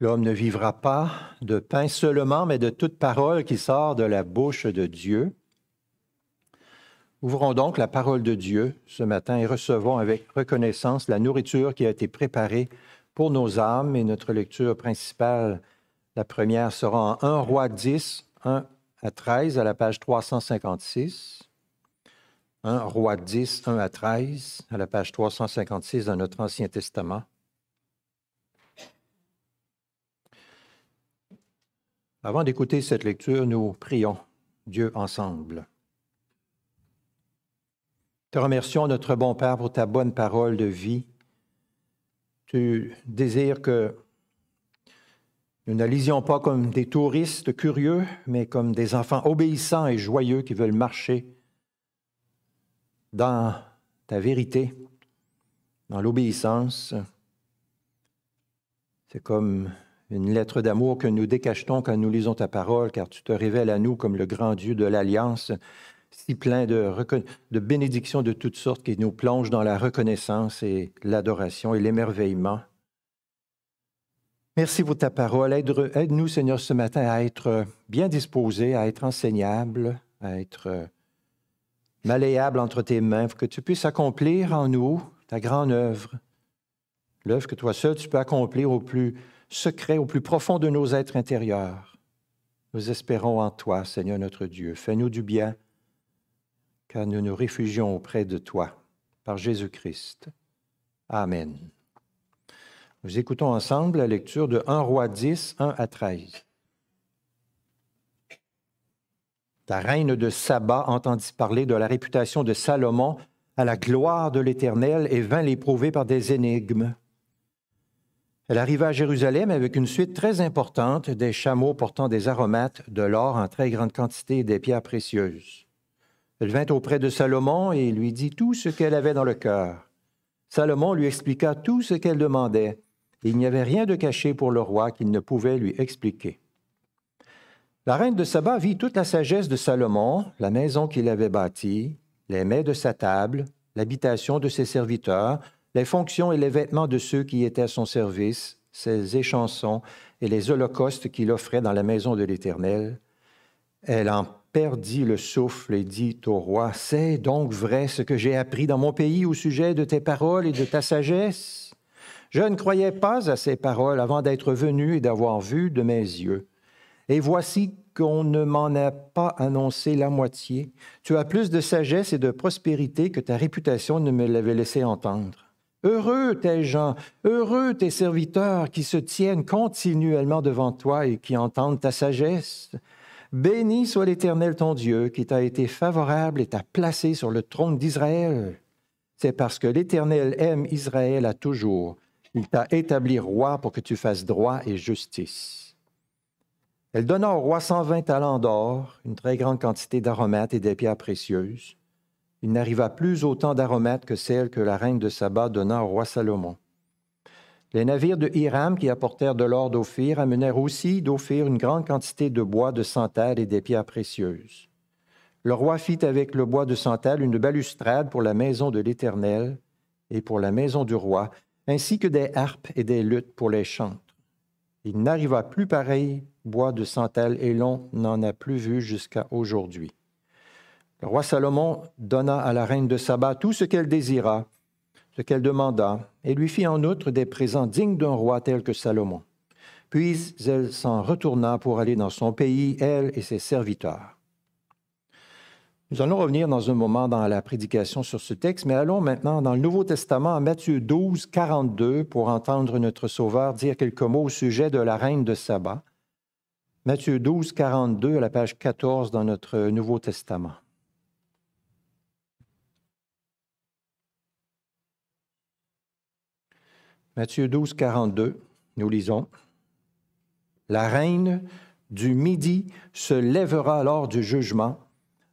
L'homme ne vivra pas de pain seulement, mais de toute parole qui sort de la bouche de Dieu. Ouvrons donc la parole de Dieu ce matin et recevons avec reconnaissance la nourriture qui a été préparée pour nos âmes. Et notre lecture principale, la première, sera en 1 Roi 10, 1 à 13, à la page 356. 1 Roi 10, 1 à 13, à la page 356 dans notre Ancien Testament. Avant d'écouter cette lecture, nous prions Dieu ensemble. Te remercions, notre bon Père, pour ta bonne parole de vie. Tu désires que nous ne lisions pas comme des touristes curieux, mais comme des enfants obéissants et joyeux qui veulent marcher dans ta vérité, dans l'obéissance. C'est comme une lettre d'amour que nous décachetons quand nous lisons ta parole, car tu te révèles à nous comme le grand Dieu de l'Alliance, si plein de, de bénédictions de toutes sortes qui nous plongent dans la reconnaissance et l'adoration et l'émerveillement. Merci pour ta parole. Aide-nous, Seigneur, ce matin à être bien disposés, à être enseignables, à être malléables entre tes mains, pour que tu puisses accomplir en nous ta grande œuvre, l'œuvre que toi seul tu peux accomplir au plus secret, au plus profond de nos êtres intérieurs. Nous espérons en toi, Seigneur notre Dieu. Fais-nous du bien, car nous nous réfugions auprès de toi, par Jésus-Christ. Amen. Nous écoutons ensemble la lecture de 1 Roi 10, 1 à 13. La reine de Saba entendit parler de la réputation de Salomon à la gloire de l'Éternel et vint l'éprouver par des énigmes. Elle arriva à Jérusalem avec une suite très importante, des chameaux portant des aromates, de l'or en très grande quantité et des pierres précieuses. Elle vint auprès de Salomon et lui dit tout ce qu'elle avait dans le cœur. Salomon lui expliqua tout ce qu'elle demandait. Il n'y avait rien de caché pour le roi qu'il ne pouvait lui expliquer. La reine de Saba vit toute la sagesse de Salomon, la maison qu'il avait bâtie, les mets de sa table, l'habitation de ses serviteurs, les fonctions et les vêtements de ceux qui étaient à son service, ses échansons et les holocaustes qu'il offrait dans la maison de l'Éternel. Elle en perdit le souffle et dit au roi, C'est donc vrai ce que j'ai appris dans mon pays au sujet de tes paroles et de ta sagesse? Je ne croyais pas à ces paroles avant d'être venu et d'avoir vu de mes yeux. Et voici qu'on ne m'en a pas annoncé la moitié. Tu as plus de sagesse et de prospérité que ta réputation ne me l'avait laissé entendre. Heureux tes gens, heureux tes serviteurs qui se tiennent continuellement devant toi et qui entendent ta sagesse. Béni soit l'Éternel ton Dieu qui t'a été favorable et t'a placé sur le trône d'Israël. C'est parce que l'Éternel aime Israël à toujours. Il t'a établi roi pour que tu fasses droit et justice. Elle donna au roi 120 talents d'or, une très grande quantité d'aromates et des pierres précieuses il n'arriva plus autant d'aromates que celles que la reine de Saba donna au roi Salomon. Les navires de Hiram qui apportèrent de l'or d'Ophir amenèrent aussi d'Ophir une grande quantité de bois de santal et des pierres précieuses. Le roi fit avec le bois de santal une balustrade pour la maison de l'Éternel et pour la maison du roi, ainsi que des harpes et des luttes pour les chantres. Il n'arriva plus pareil bois de santal et l'on n'en a plus vu jusqu'à aujourd'hui. Le roi Salomon donna à la reine de Saba tout ce qu'elle désira, ce qu'elle demanda, et lui fit en outre des présents dignes d'un roi tel que Salomon. Puis elle s'en retourna pour aller dans son pays, elle et ses serviteurs. Nous allons revenir dans un moment dans la prédication sur ce texte, mais allons maintenant dans le Nouveau Testament, à Matthieu 12, 42, pour entendre notre Sauveur dire quelques mots au sujet de la reine de Saba. Matthieu 12, 42, à la page 14 dans notre Nouveau Testament. Matthieu 12, 42, nous lisons. La reine du Midi se lèvera lors du jugement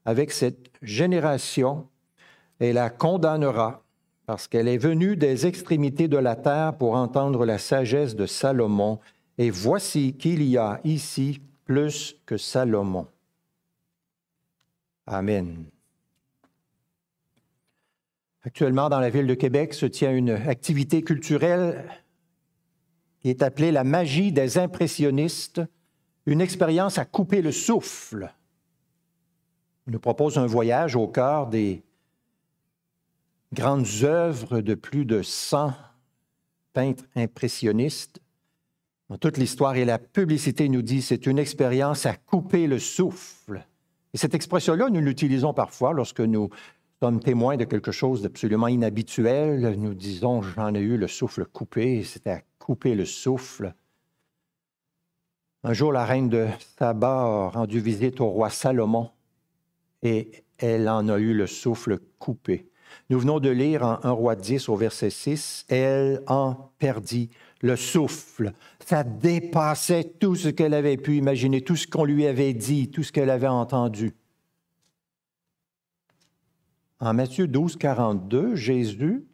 avec cette génération et la condamnera parce qu'elle est venue des extrémités de la terre pour entendre la sagesse de Salomon. Et voici qu'il y a ici plus que Salomon. Amen. Actuellement, dans la ville de Québec, se tient une activité culturelle qui est appelée la magie des impressionnistes, une expérience à couper le souffle. Nous propose un voyage au cœur des grandes œuvres de plus de 100 peintres impressionnistes. Toute l'histoire et la publicité nous dit c'est une expérience à couper le souffle. Et cette expression-là, nous l'utilisons parfois lorsque nous sommes témoins de quelque chose d'absolument inhabituel. Nous disons j'en ai eu le souffle coupé, c'était à couper le souffle. Un jour, la reine de Saba a rendu visite au roi Salomon et elle en a eu le souffle coupé. Nous venons de lire en 1 roi 10 au verset 6, elle en perdit le souffle. Ça dépassait tout ce qu'elle avait pu imaginer, tout ce qu'on lui avait dit, tout ce qu'elle avait entendu. En Matthieu 12, 42, Jésus,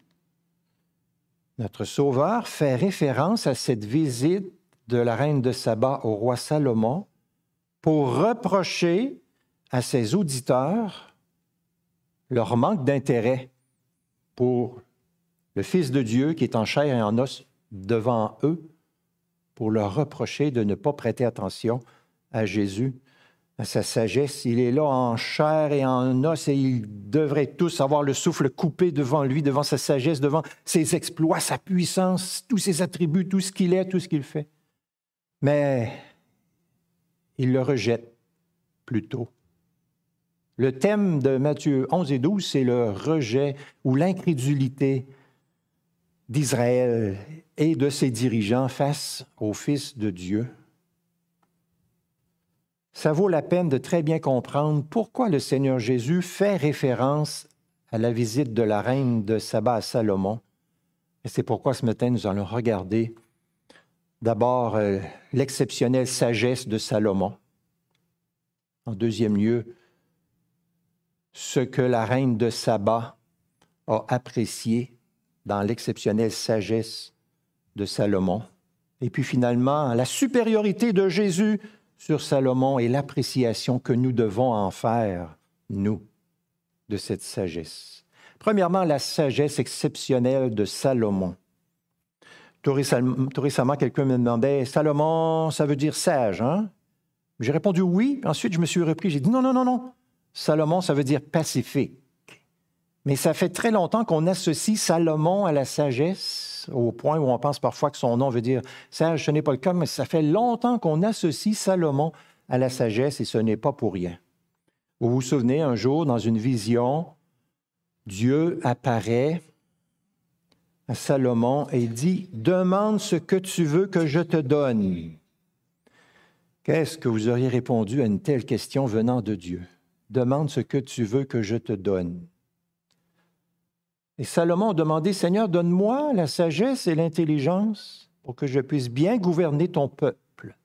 notre Sauveur, fait référence à cette visite de la reine de Saba au roi Salomon pour reprocher à ses auditeurs leur manque d'intérêt pour le Fils de Dieu qui est en chair et en os devant eux, pour leur reprocher de ne pas prêter attention à Jésus, à sa sagesse. Il est là en chair et en os et ils devraient tous avoir le souffle coupé devant lui, devant sa sagesse, devant ses exploits, sa puissance, tous ses attributs, tout ce qu'il est, tout ce qu'il fait. Mais ils le rejettent plutôt. Le thème de Matthieu 11 et 12, c'est le rejet ou l'incrédulité d'Israël et de ses dirigeants face au Fils de Dieu. Ça vaut la peine de très bien comprendre pourquoi le Seigneur Jésus fait référence à la visite de la reine de Saba à Salomon. Et c'est pourquoi ce matin, nous allons regarder d'abord euh, l'exceptionnelle sagesse de Salomon. En deuxième lieu, ce que la reine de Saba a apprécié dans l'exceptionnelle sagesse de Salomon. Et puis finalement, la supériorité de Jésus sur Salomon et l'appréciation que nous devons en faire, nous, de cette sagesse. Premièrement, la sagesse exceptionnelle de Salomon. Tout récemment, quelqu'un me demandait, Salomon, ça veut dire sage, hein? J'ai répondu oui. Ensuite, je me suis repris, j'ai dit non, non, non, non. Salomon, ça veut dire pacifique. Mais ça fait très longtemps qu'on associe Salomon à la sagesse, au point où on pense parfois que son nom veut dire sage. Ce n'est pas le cas, mais ça fait longtemps qu'on associe Salomon à la sagesse et ce n'est pas pour rien. Vous vous souvenez, un jour, dans une vision, Dieu apparaît à Salomon et dit, Demande ce que tu veux que je te donne. Qu'est-ce que vous auriez répondu à une telle question venant de Dieu? Demande ce que tu veux que je te donne. Et Salomon a demandé, Seigneur, donne-moi la sagesse et l'intelligence pour que je puisse bien gouverner ton peuple.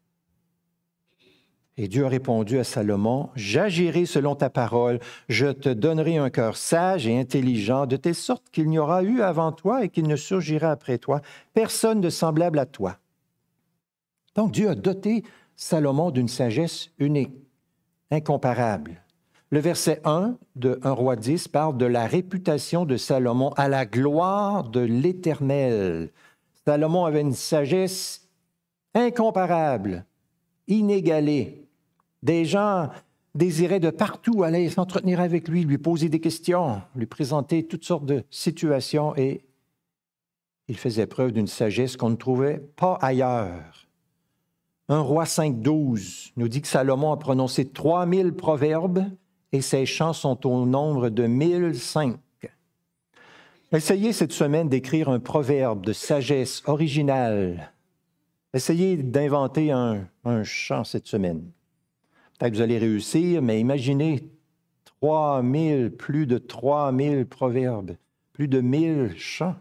Et Dieu a répondu à Salomon, J'agirai selon ta parole, je te donnerai un cœur sage et intelligent, de telle sorte qu'il n'y aura eu avant toi et qu'il ne surgira après toi personne de semblable à toi. Donc Dieu a doté Salomon d'une sagesse unique, incomparable. Le verset 1 de 1 roi 10 parle de la réputation de Salomon à la gloire de l'Éternel. Salomon avait une sagesse incomparable, inégalée. Des gens désiraient de partout aller s'entretenir avec lui, lui poser des questions, lui présenter toutes sortes de situations et il faisait preuve d'une sagesse qu'on ne trouvait pas ailleurs. Un roi 5.12 nous dit que Salomon a prononcé 3000 proverbes et ces chants sont au nombre de 1005. Essayez cette semaine d'écrire un proverbe de sagesse originale. Essayez d'inventer un, chant cette semaine. Peut-être vous allez réussir, mais imaginez 3000, plus de 3000 proverbes, plus de 1000 chants.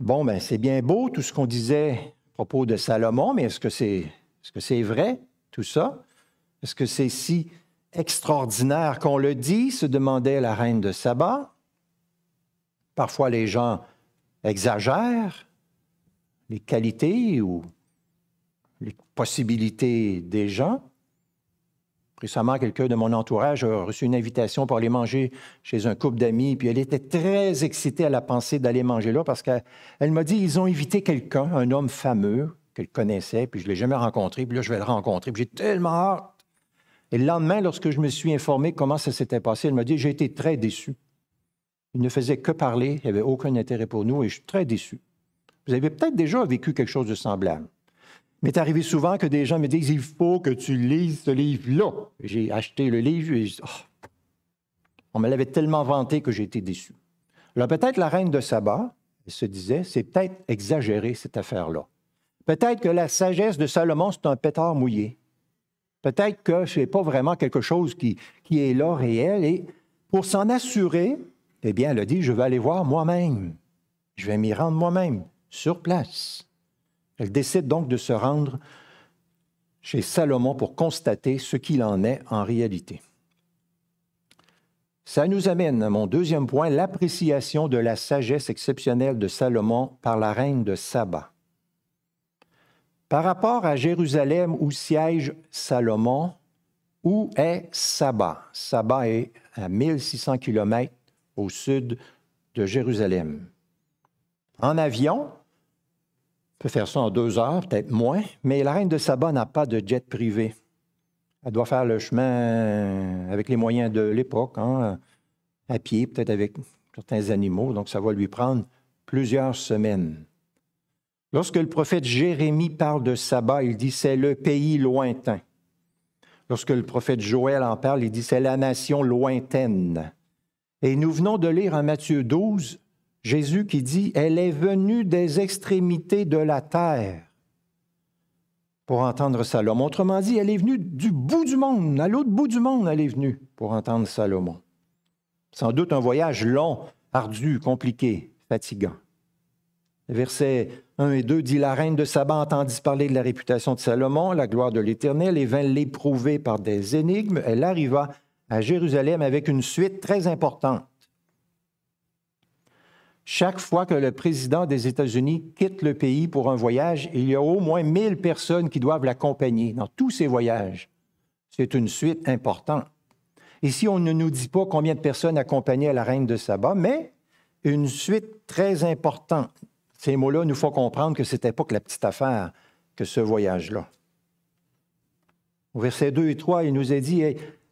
Bon, ben c'est bien beau tout ce qu'on disait à propos de Salomon, mais est-ce que c'est est -ce c'est vrai, tout ça? Est-ce que c'est si extraordinaire qu'on le dit se demandait la reine de Saba. Parfois, les gens exagèrent les qualités ou les possibilités des gens. Récemment, quelqu'un de mon entourage a reçu une invitation pour aller manger chez un couple d'amis, puis elle était très excitée à la pensée d'aller manger là parce qu'elle m'a dit ils ont invité quelqu'un, un homme fameux qu'elle connaissait, puis je ne l'ai jamais rencontré, puis là, je vais le rencontrer, puis j'ai tellement hâte. Et le lendemain, lorsque je me suis informé comment ça s'était passé, elle m'a dit j'ai été très déçu. Il ne faisait que parler, il n'y avait aucun intérêt pour nous, et je suis très déçu. Vous avez peut-être déjà vécu quelque chose de semblable. Mais c'est arrivé souvent que des gens me disent Il faut que tu lises ce livre-là. J'ai acheté le livre et oh. on me l'avait tellement vanté que j'ai été déçu. Alors peut-être la reine de Saba elle se disait C'est peut-être exagéré cette affaire-là. Peut-être que la sagesse de Salomon, c'est un pétard mouillé. Peut-être que ce n'est pas vraiment quelque chose qui, est là réel. Et pour s'en assurer, eh bien, elle a dit Je vais aller voir moi-même. Je vais m'y rendre moi-même, sur place. Elle décide donc de se rendre chez Salomon pour constater ce qu'il en est en réalité. Ça nous amène à mon deuxième point, l'appréciation de la sagesse exceptionnelle de Salomon par la reine de Saba. Par rapport à Jérusalem où siège Salomon, où est Saba? Saba est à 1600 km au sud de Jérusalem. En avion, peut faire ça en deux heures, peut-être moins, mais la reine de Saba n'a pas de jet privé. Elle doit faire le chemin avec les moyens de l'époque, hein, à pied, peut-être avec certains animaux, donc ça va lui prendre plusieurs semaines. Lorsque le prophète Jérémie parle de Saba, il dit c'est le pays lointain. Lorsque le prophète Joël en parle, il dit c'est la nation lointaine. Et nous venons de lire en Matthieu 12 Jésus qui dit, Elle est venue des extrémités de la terre pour entendre Salomon. Autrement dit, elle est venue du bout du monde, à l'autre bout du monde, elle est venue pour entendre Salomon. Sans doute un voyage long, ardu, compliqué, fatigant. Versets 1 et 2 dit La reine de Saba entendit parler de la réputation de Salomon, la gloire de l'Éternel, et vint l'éprouver par des énigmes. Elle arriva à Jérusalem avec une suite très importante. Chaque fois que le président des États-Unis quitte le pays pour un voyage, il y a au moins 1000 personnes qui doivent l'accompagner dans tous ces voyages. C'est une suite importante. Ici, on ne nous dit pas combien de personnes accompagnaient la reine de Saba, mais une suite très importante. Ces mots-là nous font comprendre que ce n'était pas que la petite affaire que ce voyage-là. Au verset 2 et 3, il nous est dit,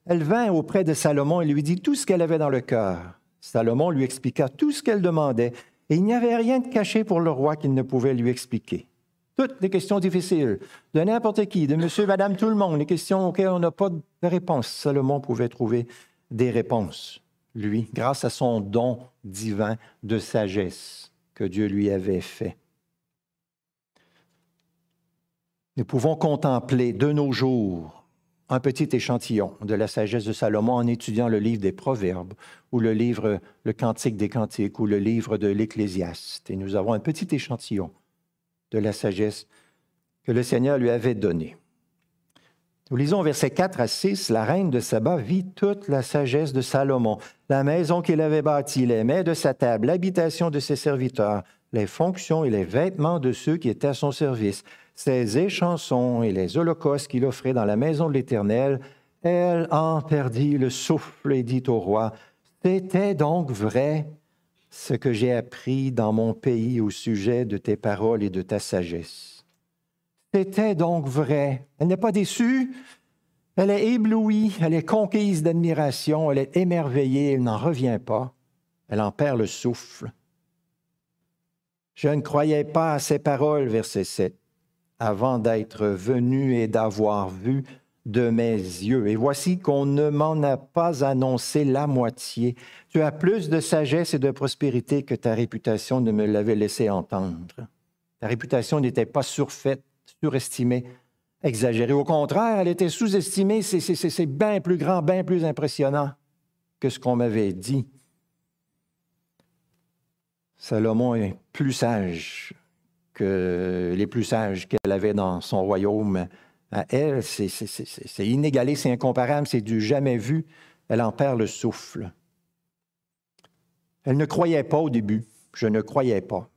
elle vint auprès de Salomon et lui dit tout ce qu'elle avait dans le cœur. Salomon lui expliqua tout ce qu'elle demandait, et il n'y avait rien de caché pour le roi qu'il ne pouvait lui expliquer. Toutes les questions difficiles, de n'importe qui, de monsieur, madame, tout le monde, les questions auxquelles on n'a pas de réponse. Salomon pouvait trouver des réponses, lui, grâce à son don divin de sagesse Dieu lui avait fait. Nous pouvons contempler de nos jours un petit échantillon de la sagesse de Salomon en étudiant le livre des Proverbes ou le livre Le Cantique des Cantiques ou le livre de l'Ecclésiaste. Et nous avons un petit échantillon de la sagesse que le Seigneur lui avait donnée. Nous lisons versets 4 à 6, la reine de Saba vit toute la sagesse de Salomon, la maison qu'il avait bâtie, les mets de sa table, l'habitation de ses serviteurs, les fonctions et les vêtements de ceux qui étaient à son service, ses échansons et les holocaustes qu'il offrait dans la maison de l'Éternel, elle en perdit le souffle et dit au roi, C'était donc vrai ce que j'ai appris dans mon pays au sujet de tes paroles et de ta sagesse. C'était donc vrai. Elle n'est pas déçue, elle est éblouie, elle est conquise d'admiration, elle est émerveillée, elle n'en revient pas, elle en perd le souffle. Je ne croyais pas à ces paroles, verset 7 avant d'être venu et d'avoir vu de mes yeux. Et voici qu'on ne m'en a pas annoncé la moitié. Tu as plus de sagesse et de prospérité que ta réputation ne me l'avait laissé entendre. Ta réputation n'était pas surfaite, surestimée, exagérée. Au contraire, elle était sous-estimée. C'est bien plus grand, bien plus impressionnant que ce qu'on m'avait dit. Salomon est plus sage que les plus sages qu'elle avait dans son royaume. À elle, c'est inégalé, c'est incomparable, c'est du jamais vu. Elle en perd le souffle. Elle ne croyait pas au début. Je ne croyais pas.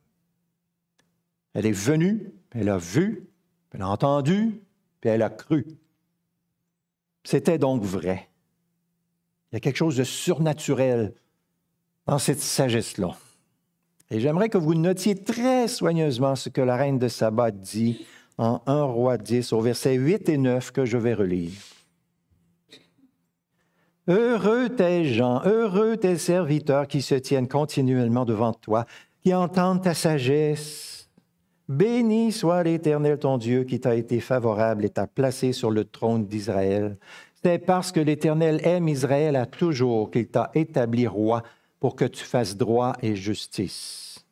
Elle est venue, elle a vu, Elle a entendu, puis elle a cru. C'était donc vrai. Il y a quelque chose de surnaturel dans cette sagesse-là. Et j'aimerais que vous notiez très soigneusement ce que la reine de Saba dit en 1 roi 10 au verset 8 et 9 que je vais relire. Heureux tes gens, heureux tes serviteurs qui se tiennent continuellement devant toi, qui entendent ta sagesse. Béni soit l'Éternel ton Dieu qui t'a été favorable et t'a placé sur le trône d'Israël. C'est parce que l'Éternel aime Israël à toujours qu'il t'a établi roi pour que tu fasses droit et justice.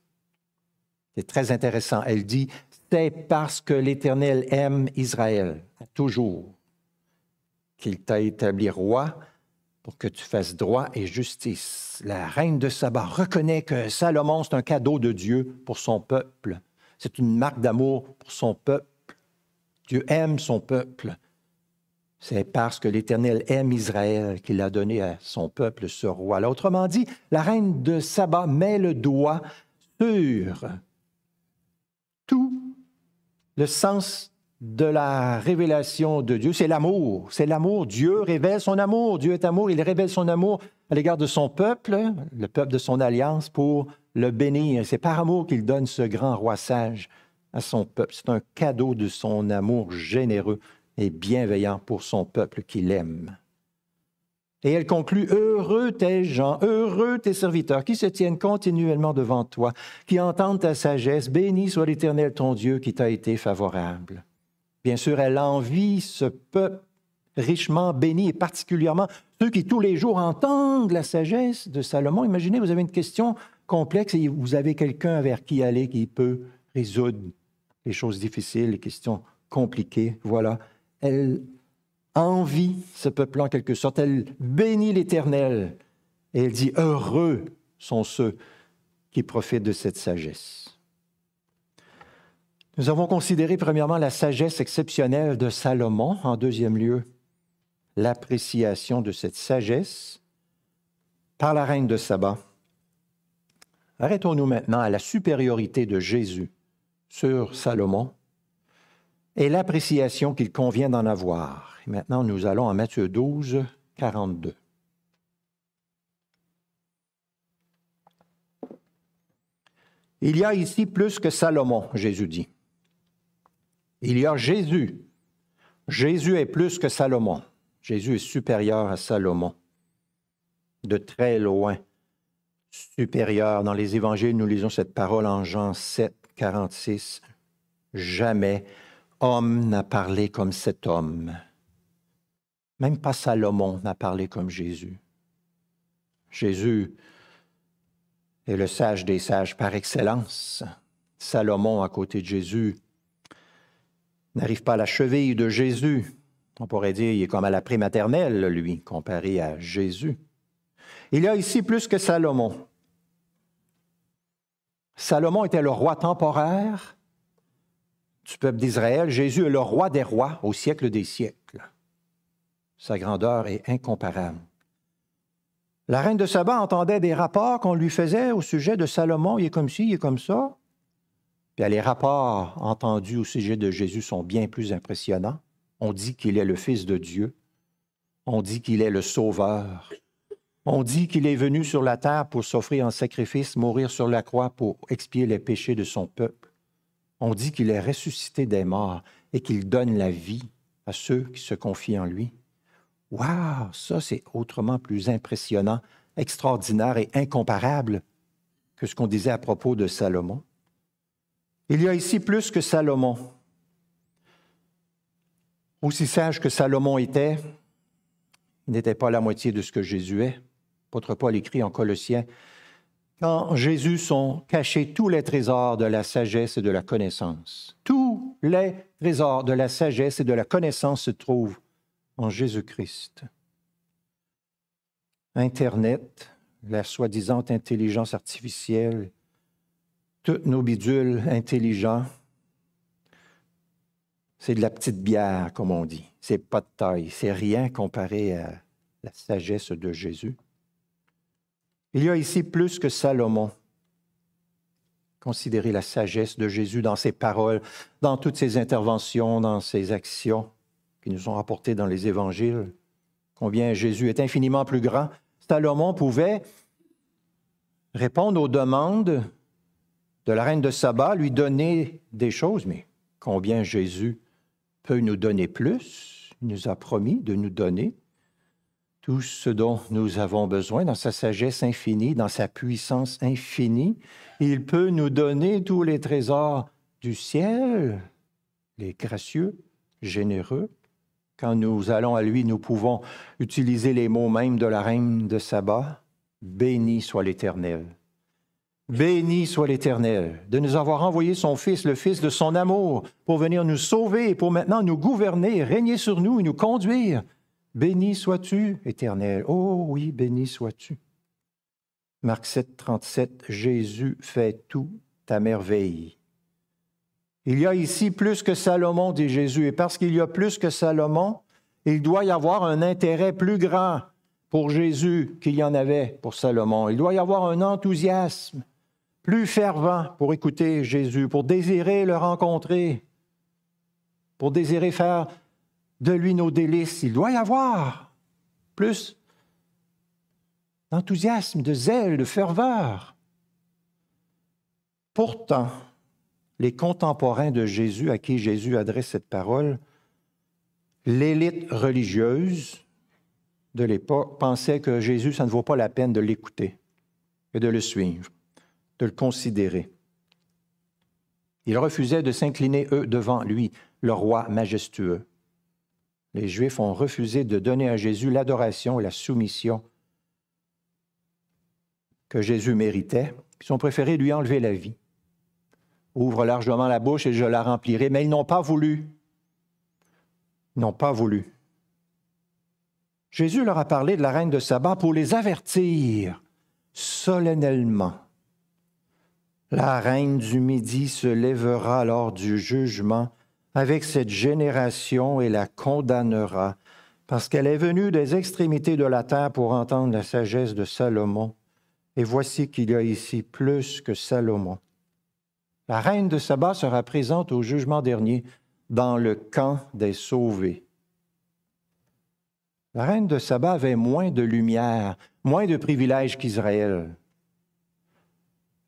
C'est très intéressant. Elle dit, c'est parce que l'Éternel aime Israël à toujours qu'il t'a établi roi pour que tu fasses droit et justice. La reine de Saba reconnaît que Salomon, c'est un cadeau de Dieu pour son peuple. C'est une marque d'amour pour son peuple. Dieu aime son peuple. C'est parce que l'Éternel aime Israël qu'il a donné à son peuple ce roi. autrement dit, la reine de Saba met le doigt sur tout le sens de la révélation de Dieu, c'est l'amour. C'est l'amour. Dieu révèle son amour. Dieu est amour. Il révèle son amour à l'égard de son peuple, le peuple de son alliance, pour le bénir. C'est par amour qu'il donne ce grand roi sage à son peuple. C'est un cadeau de son amour généreux et bienveillant pour son peuple qu'il aime. Et elle conclut, Heureux tes gens, heureux tes serviteurs qui se tiennent continuellement devant toi, qui entendent ta sagesse, béni soit l'Éternel ton Dieu qui t'a été favorable. Bien sûr, elle envie ce peuple richement béni et particulièrement ceux qui tous les jours entendent la sagesse de Salomon. Imaginez, vous avez une question complexe et vous avez quelqu'un vers qui aller qui peut résoudre les choses difficiles, les questions compliquées. Voilà. Elle envie ce peuple en quelque sorte. Elle bénit l'Éternel et elle dit, heureux sont ceux qui profitent de cette sagesse. Nous avons considéré premièrement la sagesse exceptionnelle de Salomon, en deuxième lieu l'appréciation de cette sagesse par la reine de Saba. Arrêtons-nous maintenant à la supériorité de Jésus sur Salomon et l'appréciation qu'il convient d'en avoir. Maintenant, nous allons à Matthieu 12, 42. Il y a ici plus que Salomon, Jésus dit. Il y a Jésus. Jésus est plus que Salomon. Jésus est supérieur à Salomon. De très loin supérieur. Dans les évangiles, nous lisons cette parole en Jean 7, 46. Jamais homme n'a parlé comme cet homme. Même pas Salomon n'a parlé comme Jésus. Jésus est le sage des sages par excellence. Salomon, à côté de Jésus, n'arrive pas à la cheville de Jésus. On pourrait dire, il est comme à la prématernelle, lui, comparé à Jésus. Il y a ici plus que Salomon. Salomon était le roi temporaire du peuple d'Israël. Jésus est le roi des rois au siècle des siècles. Sa grandeur est incomparable. La reine de Saba entendait des rapports qu'on lui faisait au sujet de Salomon. Il est comme ci, il est comme ça. Puis les rapports entendus au sujet de Jésus sont bien plus impressionnants. On dit qu'il est le Fils de Dieu. On dit qu'il est le Sauveur. On dit qu'il est venu sur la terre pour s'offrir en sacrifice, mourir sur la croix pour expier les péchés de son peuple. On dit qu'il est ressuscité des morts et qu'il donne la vie à ceux qui se confient en lui. Waouh, ça c'est autrement plus impressionnant, extraordinaire et incomparable que ce qu'on disait à propos de Salomon. Il y a ici plus que Salomon. Aussi sage que Salomon était, il n'était pas la moitié de ce que Jésus est. L'apôtre Paul écrit en Colossiens, Quand Jésus sont cachés tous les trésors de la sagesse et de la connaissance. Tous les trésors de la sagesse et de la connaissance se trouvent en Jésus-Christ. Internet, la soi-disant intelligence artificielle, tous nos bidules intelligents, c'est de la petite bière, comme on dit. C'est pas de taille. C'est rien comparé à la sagesse de Jésus. Il y a ici plus que Salomon. Considérez la sagesse de Jésus dans ses paroles, dans toutes ses interventions, dans ses actions qui nous sont rapportées dans les évangiles. Combien Jésus est infiniment plus grand. Salomon pouvait répondre aux demandes de la reine de Saba, lui donner des choses, mais combien Jésus peut nous donner plus. Il nous a promis de nous donner tout ce dont nous avons besoin dans sa sagesse infinie, dans sa puissance infinie. Il peut nous donner tous les trésors du ciel, les gracieux, généreux. Quand nous allons à lui, nous pouvons utiliser les mots mêmes de la reine de Saba. Béni soit l'Éternel. Béni soit l'Éternel de nous avoir envoyé son Fils, le Fils de son amour, pour venir nous sauver et pour maintenant nous gouverner, régner sur nous et nous conduire Béni sois-tu, Éternel. Oh oui, béni sois-tu. Marc 7, 37, Jésus fait tout à merveille. Il y a ici plus que Salomon, dit Jésus, et parce qu'il y a plus que Salomon, il doit y avoir un intérêt plus grand pour Jésus qu'il y en avait pour Salomon. Il doit y avoir un enthousiasme plus fervent pour écouter Jésus, pour désirer le rencontrer, pour désirer faire de lui nos délices. Il doit y avoir plus d'enthousiasme, de zèle, de ferveur. Pourtant, les contemporains de Jésus à qui Jésus adresse cette parole, l'élite religieuse de l'époque pensait que Jésus, ça ne vaut pas la peine de l'écouter et de le suivre, de le considérer. Ils refusaient de s'incliner, eux, devant lui, le roi majestueux les Juifs ont refusé de donner à Jésus l'adoration et la soumission que Jésus méritait. Ils ont préféré lui enlever la vie. Ouvre largement la bouche et je la remplirai. Mais ils n'ont pas voulu. Ils n'ont pas voulu. Jésus leur a parlé de la reine de Saba pour les avertir solennellement. La reine du Midi se lèvera lors du jugement avec cette génération et la condamnera, parce qu'elle est venue des extrémités de la terre pour entendre la sagesse de Salomon. Et voici qu'il y a ici plus que Salomon. La reine de Saba sera présente au jugement dernier dans le camp des sauvés. La reine de Saba avait moins de lumière, moins de privilèges qu'Israël.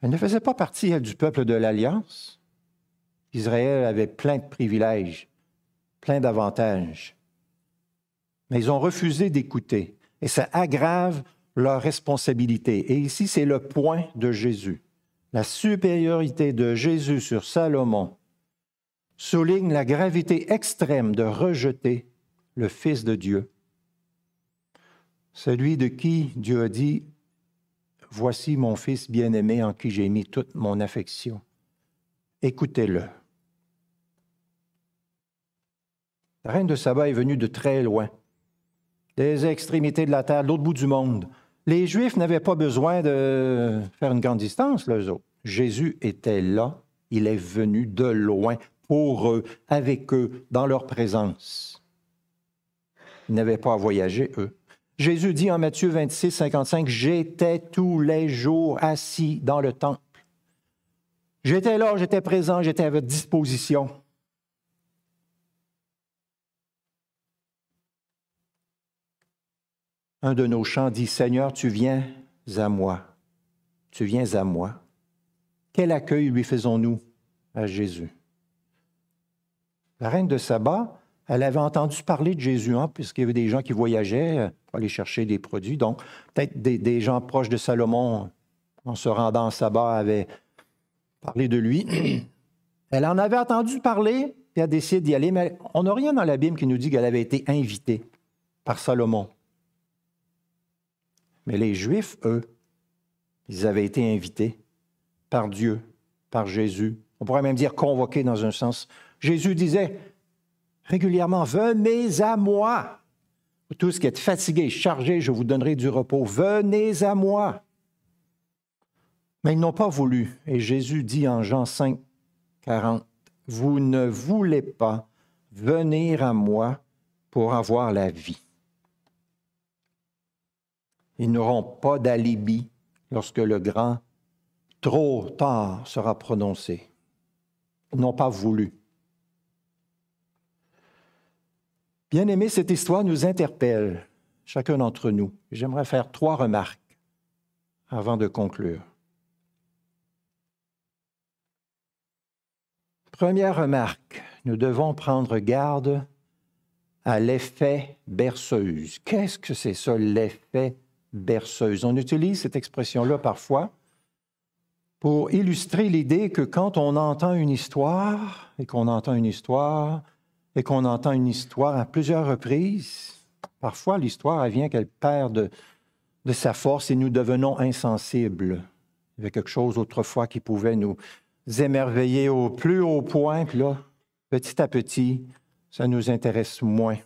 Elle ne faisait pas partie, du peuple de l'Alliance. Israël avait plein de privilèges, plein d'avantages. Mais ils ont refusé d'écouter et ça aggrave leur responsabilité. Et ici, c'est le point de Jésus. La supériorité de Jésus sur Salomon souligne la gravité extrême de rejeter le Fils de Dieu, celui de qui Dieu a dit, Voici mon Fils bien-aimé en qui j'ai mis toute mon affection. Écoutez-le. La reine de Saba est venue de très loin, des extrémités de la terre, de l'autre bout du monde. Les Juifs n'avaient pas besoin de faire une grande distance, les autres. Jésus était là, il est venu de loin, pour eux, avec eux, dans leur présence. Ils n'avaient pas à voyager, eux. Jésus dit en Matthieu 26, 55, J'étais tous les jours assis dans le temple. J'étais là, j'étais présent, j'étais à votre disposition. un de nos chants dit, Seigneur, tu viens à moi, tu viens à moi. Quel accueil lui faisons-nous à Jésus? La reine de Saba, elle avait entendu parler de Jésus, hein, puisqu'il y avait des gens qui voyageaient euh, pour aller chercher des produits. Donc, peut-être des, gens proches de Salomon, en se rendant à Saba, avaient parlé de lui. Elle en avait entendu parler, et a décidé d'y aller, mais on n'a rien dans la Bible qui nous dit qu'elle avait été invitée par Salomon. Mais les Juifs, eux, ils avaient été invités par Dieu, par Jésus. On pourrait même dire convoqués dans un sens. Jésus disait régulièrement, venez à moi. Tout ce qui est fatigué, chargé, je vous donnerai du repos. Venez à moi. Mais ils n'ont pas voulu. Et Jésus dit en Jean 5, 40, Vous ne voulez pas venir à moi pour avoir la vie. Ils n'auront pas d'alibi lorsque le grand trop tard sera prononcé. Ils n'ont pas voulu. Bien aimé, cette histoire nous interpelle, chacun d'entre nous. J'aimerais faire trois remarques avant de conclure. Première remarque, nous devons prendre garde à l'effet berceuse. Qu'est-ce que c'est ça, l'effet berceuse? On utilise cette expression-là parfois pour illustrer l'idée que quand on entend une histoire, et qu'on entend une histoire, et qu'on entend une histoire à plusieurs reprises, parfois l'histoire vient qu'elle perd de, de sa force et nous devenons insensibles. Il y avait quelque chose autrefois qui pouvait nous émerveiller au plus haut point, puis là, petit à petit, ça nous intéresse moins.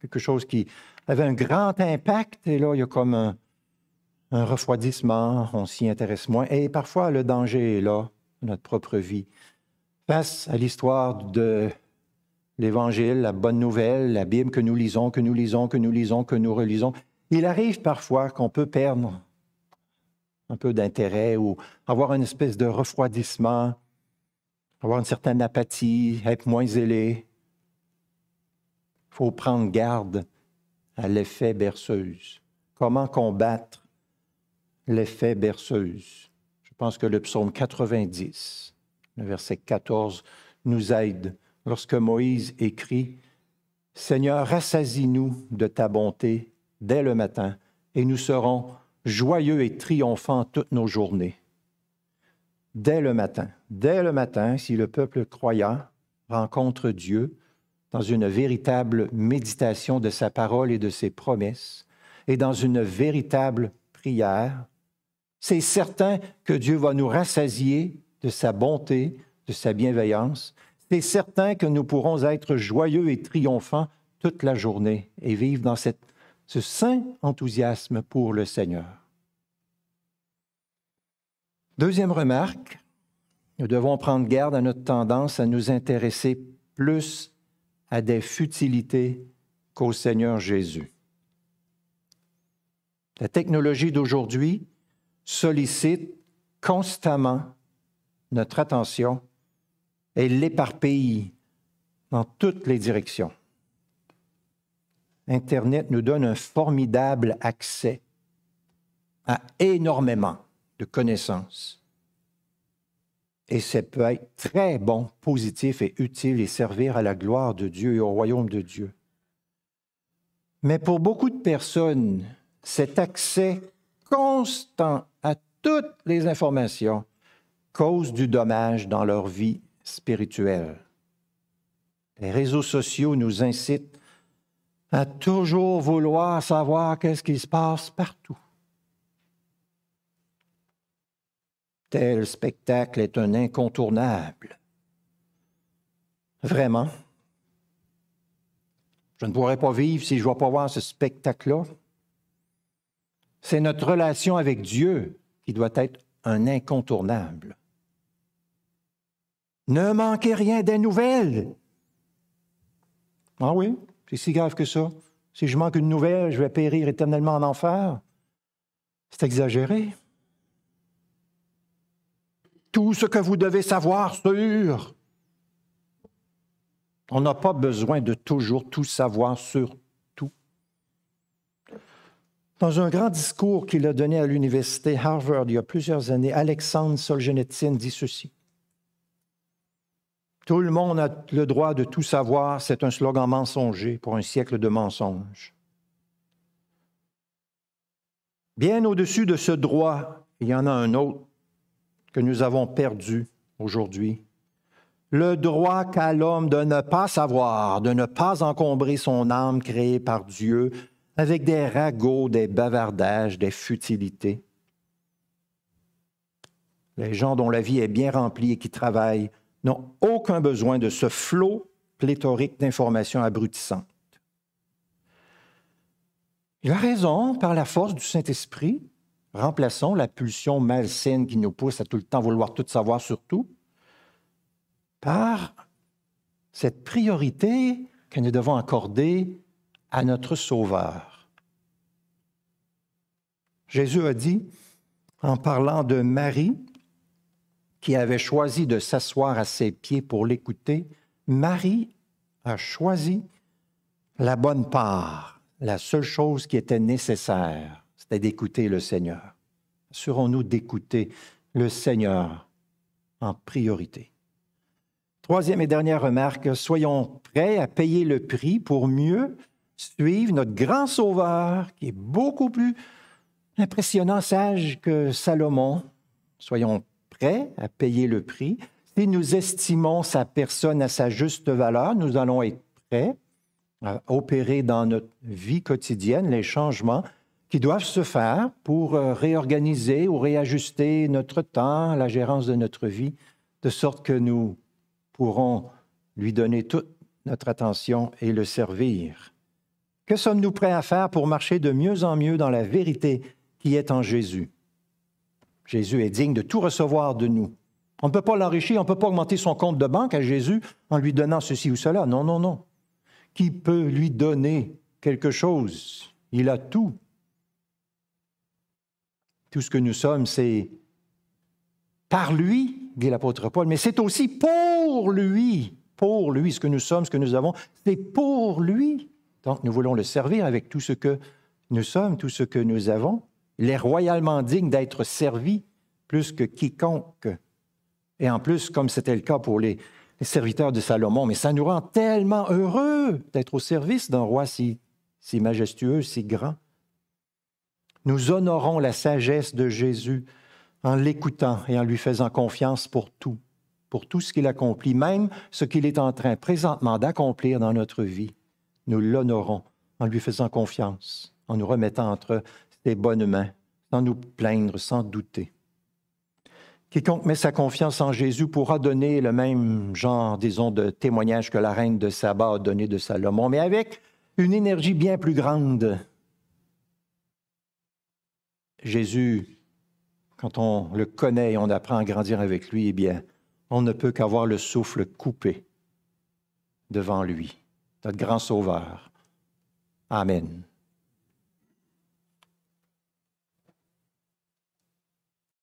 Quelque chose qui avait un grand impact, et là, il y a comme un, refroidissement, on s'y intéresse moins. Et parfois, le danger est là, notre propre vie. Face à l'histoire de l'Évangile, la bonne nouvelle, la Bible que nous lisons, que nous lisons, que nous lisons, que nous relisons, il arrive parfois qu'on peut perdre un peu d'intérêt ou avoir une espèce de refroidissement, avoir une certaine apathie, être moins zélé. Il faut prendre garde à l'effet berceuse. Comment combattre l'effet berceuse? Je pense que le psaume 90, le verset 14, nous aide lorsque Moïse écrit Seigneur, rassasie-nous de ta bonté dès le matin, et nous serons joyeux et triomphants toutes nos journées. Dès le matin, dès le matin, si le peuple croyant rencontre Dieu dans une véritable méditation de sa parole et de ses promesses, et dans une véritable prière, c'est certain que Dieu va nous rassasier de sa bonté, de sa bienveillance. C'est certain que nous pourrons être joyeux et triomphants toute la journée et vivre dans ce saint enthousiasme pour le Seigneur. Deuxième remarque, nous devons prendre garde à notre tendance à nous intéresser plus à des futilités qu'au Seigneur Jésus. La technologie d'aujourd'hui sollicite constamment notre attention et l'éparpille dans toutes les directions. Internet nous donne un formidable accès à énormément de connaissances. Et ça peut être très bon, positif et utile et servir à la gloire de Dieu et au royaume de Dieu. Mais pour beaucoup de personnes, cet accès constant à toutes les informations cause du dommage dans leur vie spirituelle. Les réseaux sociaux nous incitent à toujours vouloir savoir qu'est-ce qui se passe partout. Tel spectacle est un incontournable. Vraiment. Je ne pourrais pas vivre si je ne vais pas voir ce spectacle-là. C'est notre relation avec Dieu qui doit être un incontournable. Ne manquez rien des nouvelles. Ah oui? C'est si grave que ça. Si je manque une nouvelle, je vais périr éternellement en enfer. C'est exagéré. Tout ce que vous devez savoir sur. On n'a pas besoin de toujours tout savoir sur tout. Dans un grand discours qu'il a donné à l'université Harvard il y a plusieurs années, Alexandre Solzhenitsyn dit ceci. Tout le monde a le droit de tout savoir, c'est un slogan mensonger pour un siècle de mensonges. Bien au-dessus de ce droit, il y en a un autre que nous avons perdu aujourd'hui. Le droit qu'a l'homme de ne pas savoir, de ne pas encombrer son âme créée par Dieu avec des ragots, des bavardages, des futilités. Les gens dont la vie est bien remplie et qui travaillent n'ont aucun besoin de ce flot pléthorique d'informations abrutissantes. Il a raison, par la force du Saint-Esprit, remplaçons la pulsion malsaine qui nous pousse à tout le temps vouloir tout savoir sur tout, par cette priorité que nous devons accorder à notre Sauveur. Jésus a dit, en parlant de Marie, qui avait choisi de s'asseoir à ses pieds pour l'écouter, Marie a choisi la bonne part, la seule chose qui était nécessaire, c'était d'écouter le Seigneur. Assurons-nous d'écouter le Seigneur en priorité. Troisième et dernière remarque, soyons prêts à payer le prix pour mieux suivre notre grand Sauveur, qui est beaucoup plus impressionnant, sage que Salomon. Soyons prêts à payer le prix. Si nous estimons sa personne à sa juste valeur, nous allons être prêts à opérer dans notre vie quotidienne les changements qui doivent se faire pour euh, réorganiser ou réajuster notre temps, la gérance de notre vie, de sorte que nous pourrons lui donner toute notre attention et le servir. Que sommes-nous prêts à faire pour marcher de mieux en mieux dans la vérité qui est en Jésus? Jésus est digne de tout recevoir de nous. On ne peut pas l'enrichir, on ne peut pas augmenter son compte de banque à Jésus en lui donnant ceci ou cela. Non, non, non. Qui peut lui donner quelque chose? Il a tout. Tout ce que nous sommes, c'est par lui, dit l'apôtre Paul, mais c'est aussi pour lui. Pour lui, ce que nous sommes, ce que nous avons, c'est pour lui. Donc, nous voulons le servir avec tout ce que nous sommes, tout ce que nous avons. Il est royalement digne d'être servi plus que quiconque. Et en plus, comme c'était le cas pour les, serviteurs de Salomon, mais ça nous rend tellement heureux d'être au service d'un roi si, si majestueux, si grand. Nous honorons la sagesse de Jésus en l'écoutant et en lui faisant confiance pour tout, pour tout ce qu'il accomplit, même ce qu'il est en train présentement d'accomplir dans notre vie. Nous l'honorons en lui faisant confiance, en nous remettant entre ses bonnes mains, sans nous plaindre, sans douter. Quiconque met sa confiance en Jésus pourra donner le même genre, disons, de témoignage que la reine de Saba a donné de Salomon, mais avec une énergie bien plus grande. Jésus, quand on le connaît et on apprend à grandir avec lui, eh bien, on ne peut qu'avoir le souffle coupé devant lui, notre grand sauveur. Amen.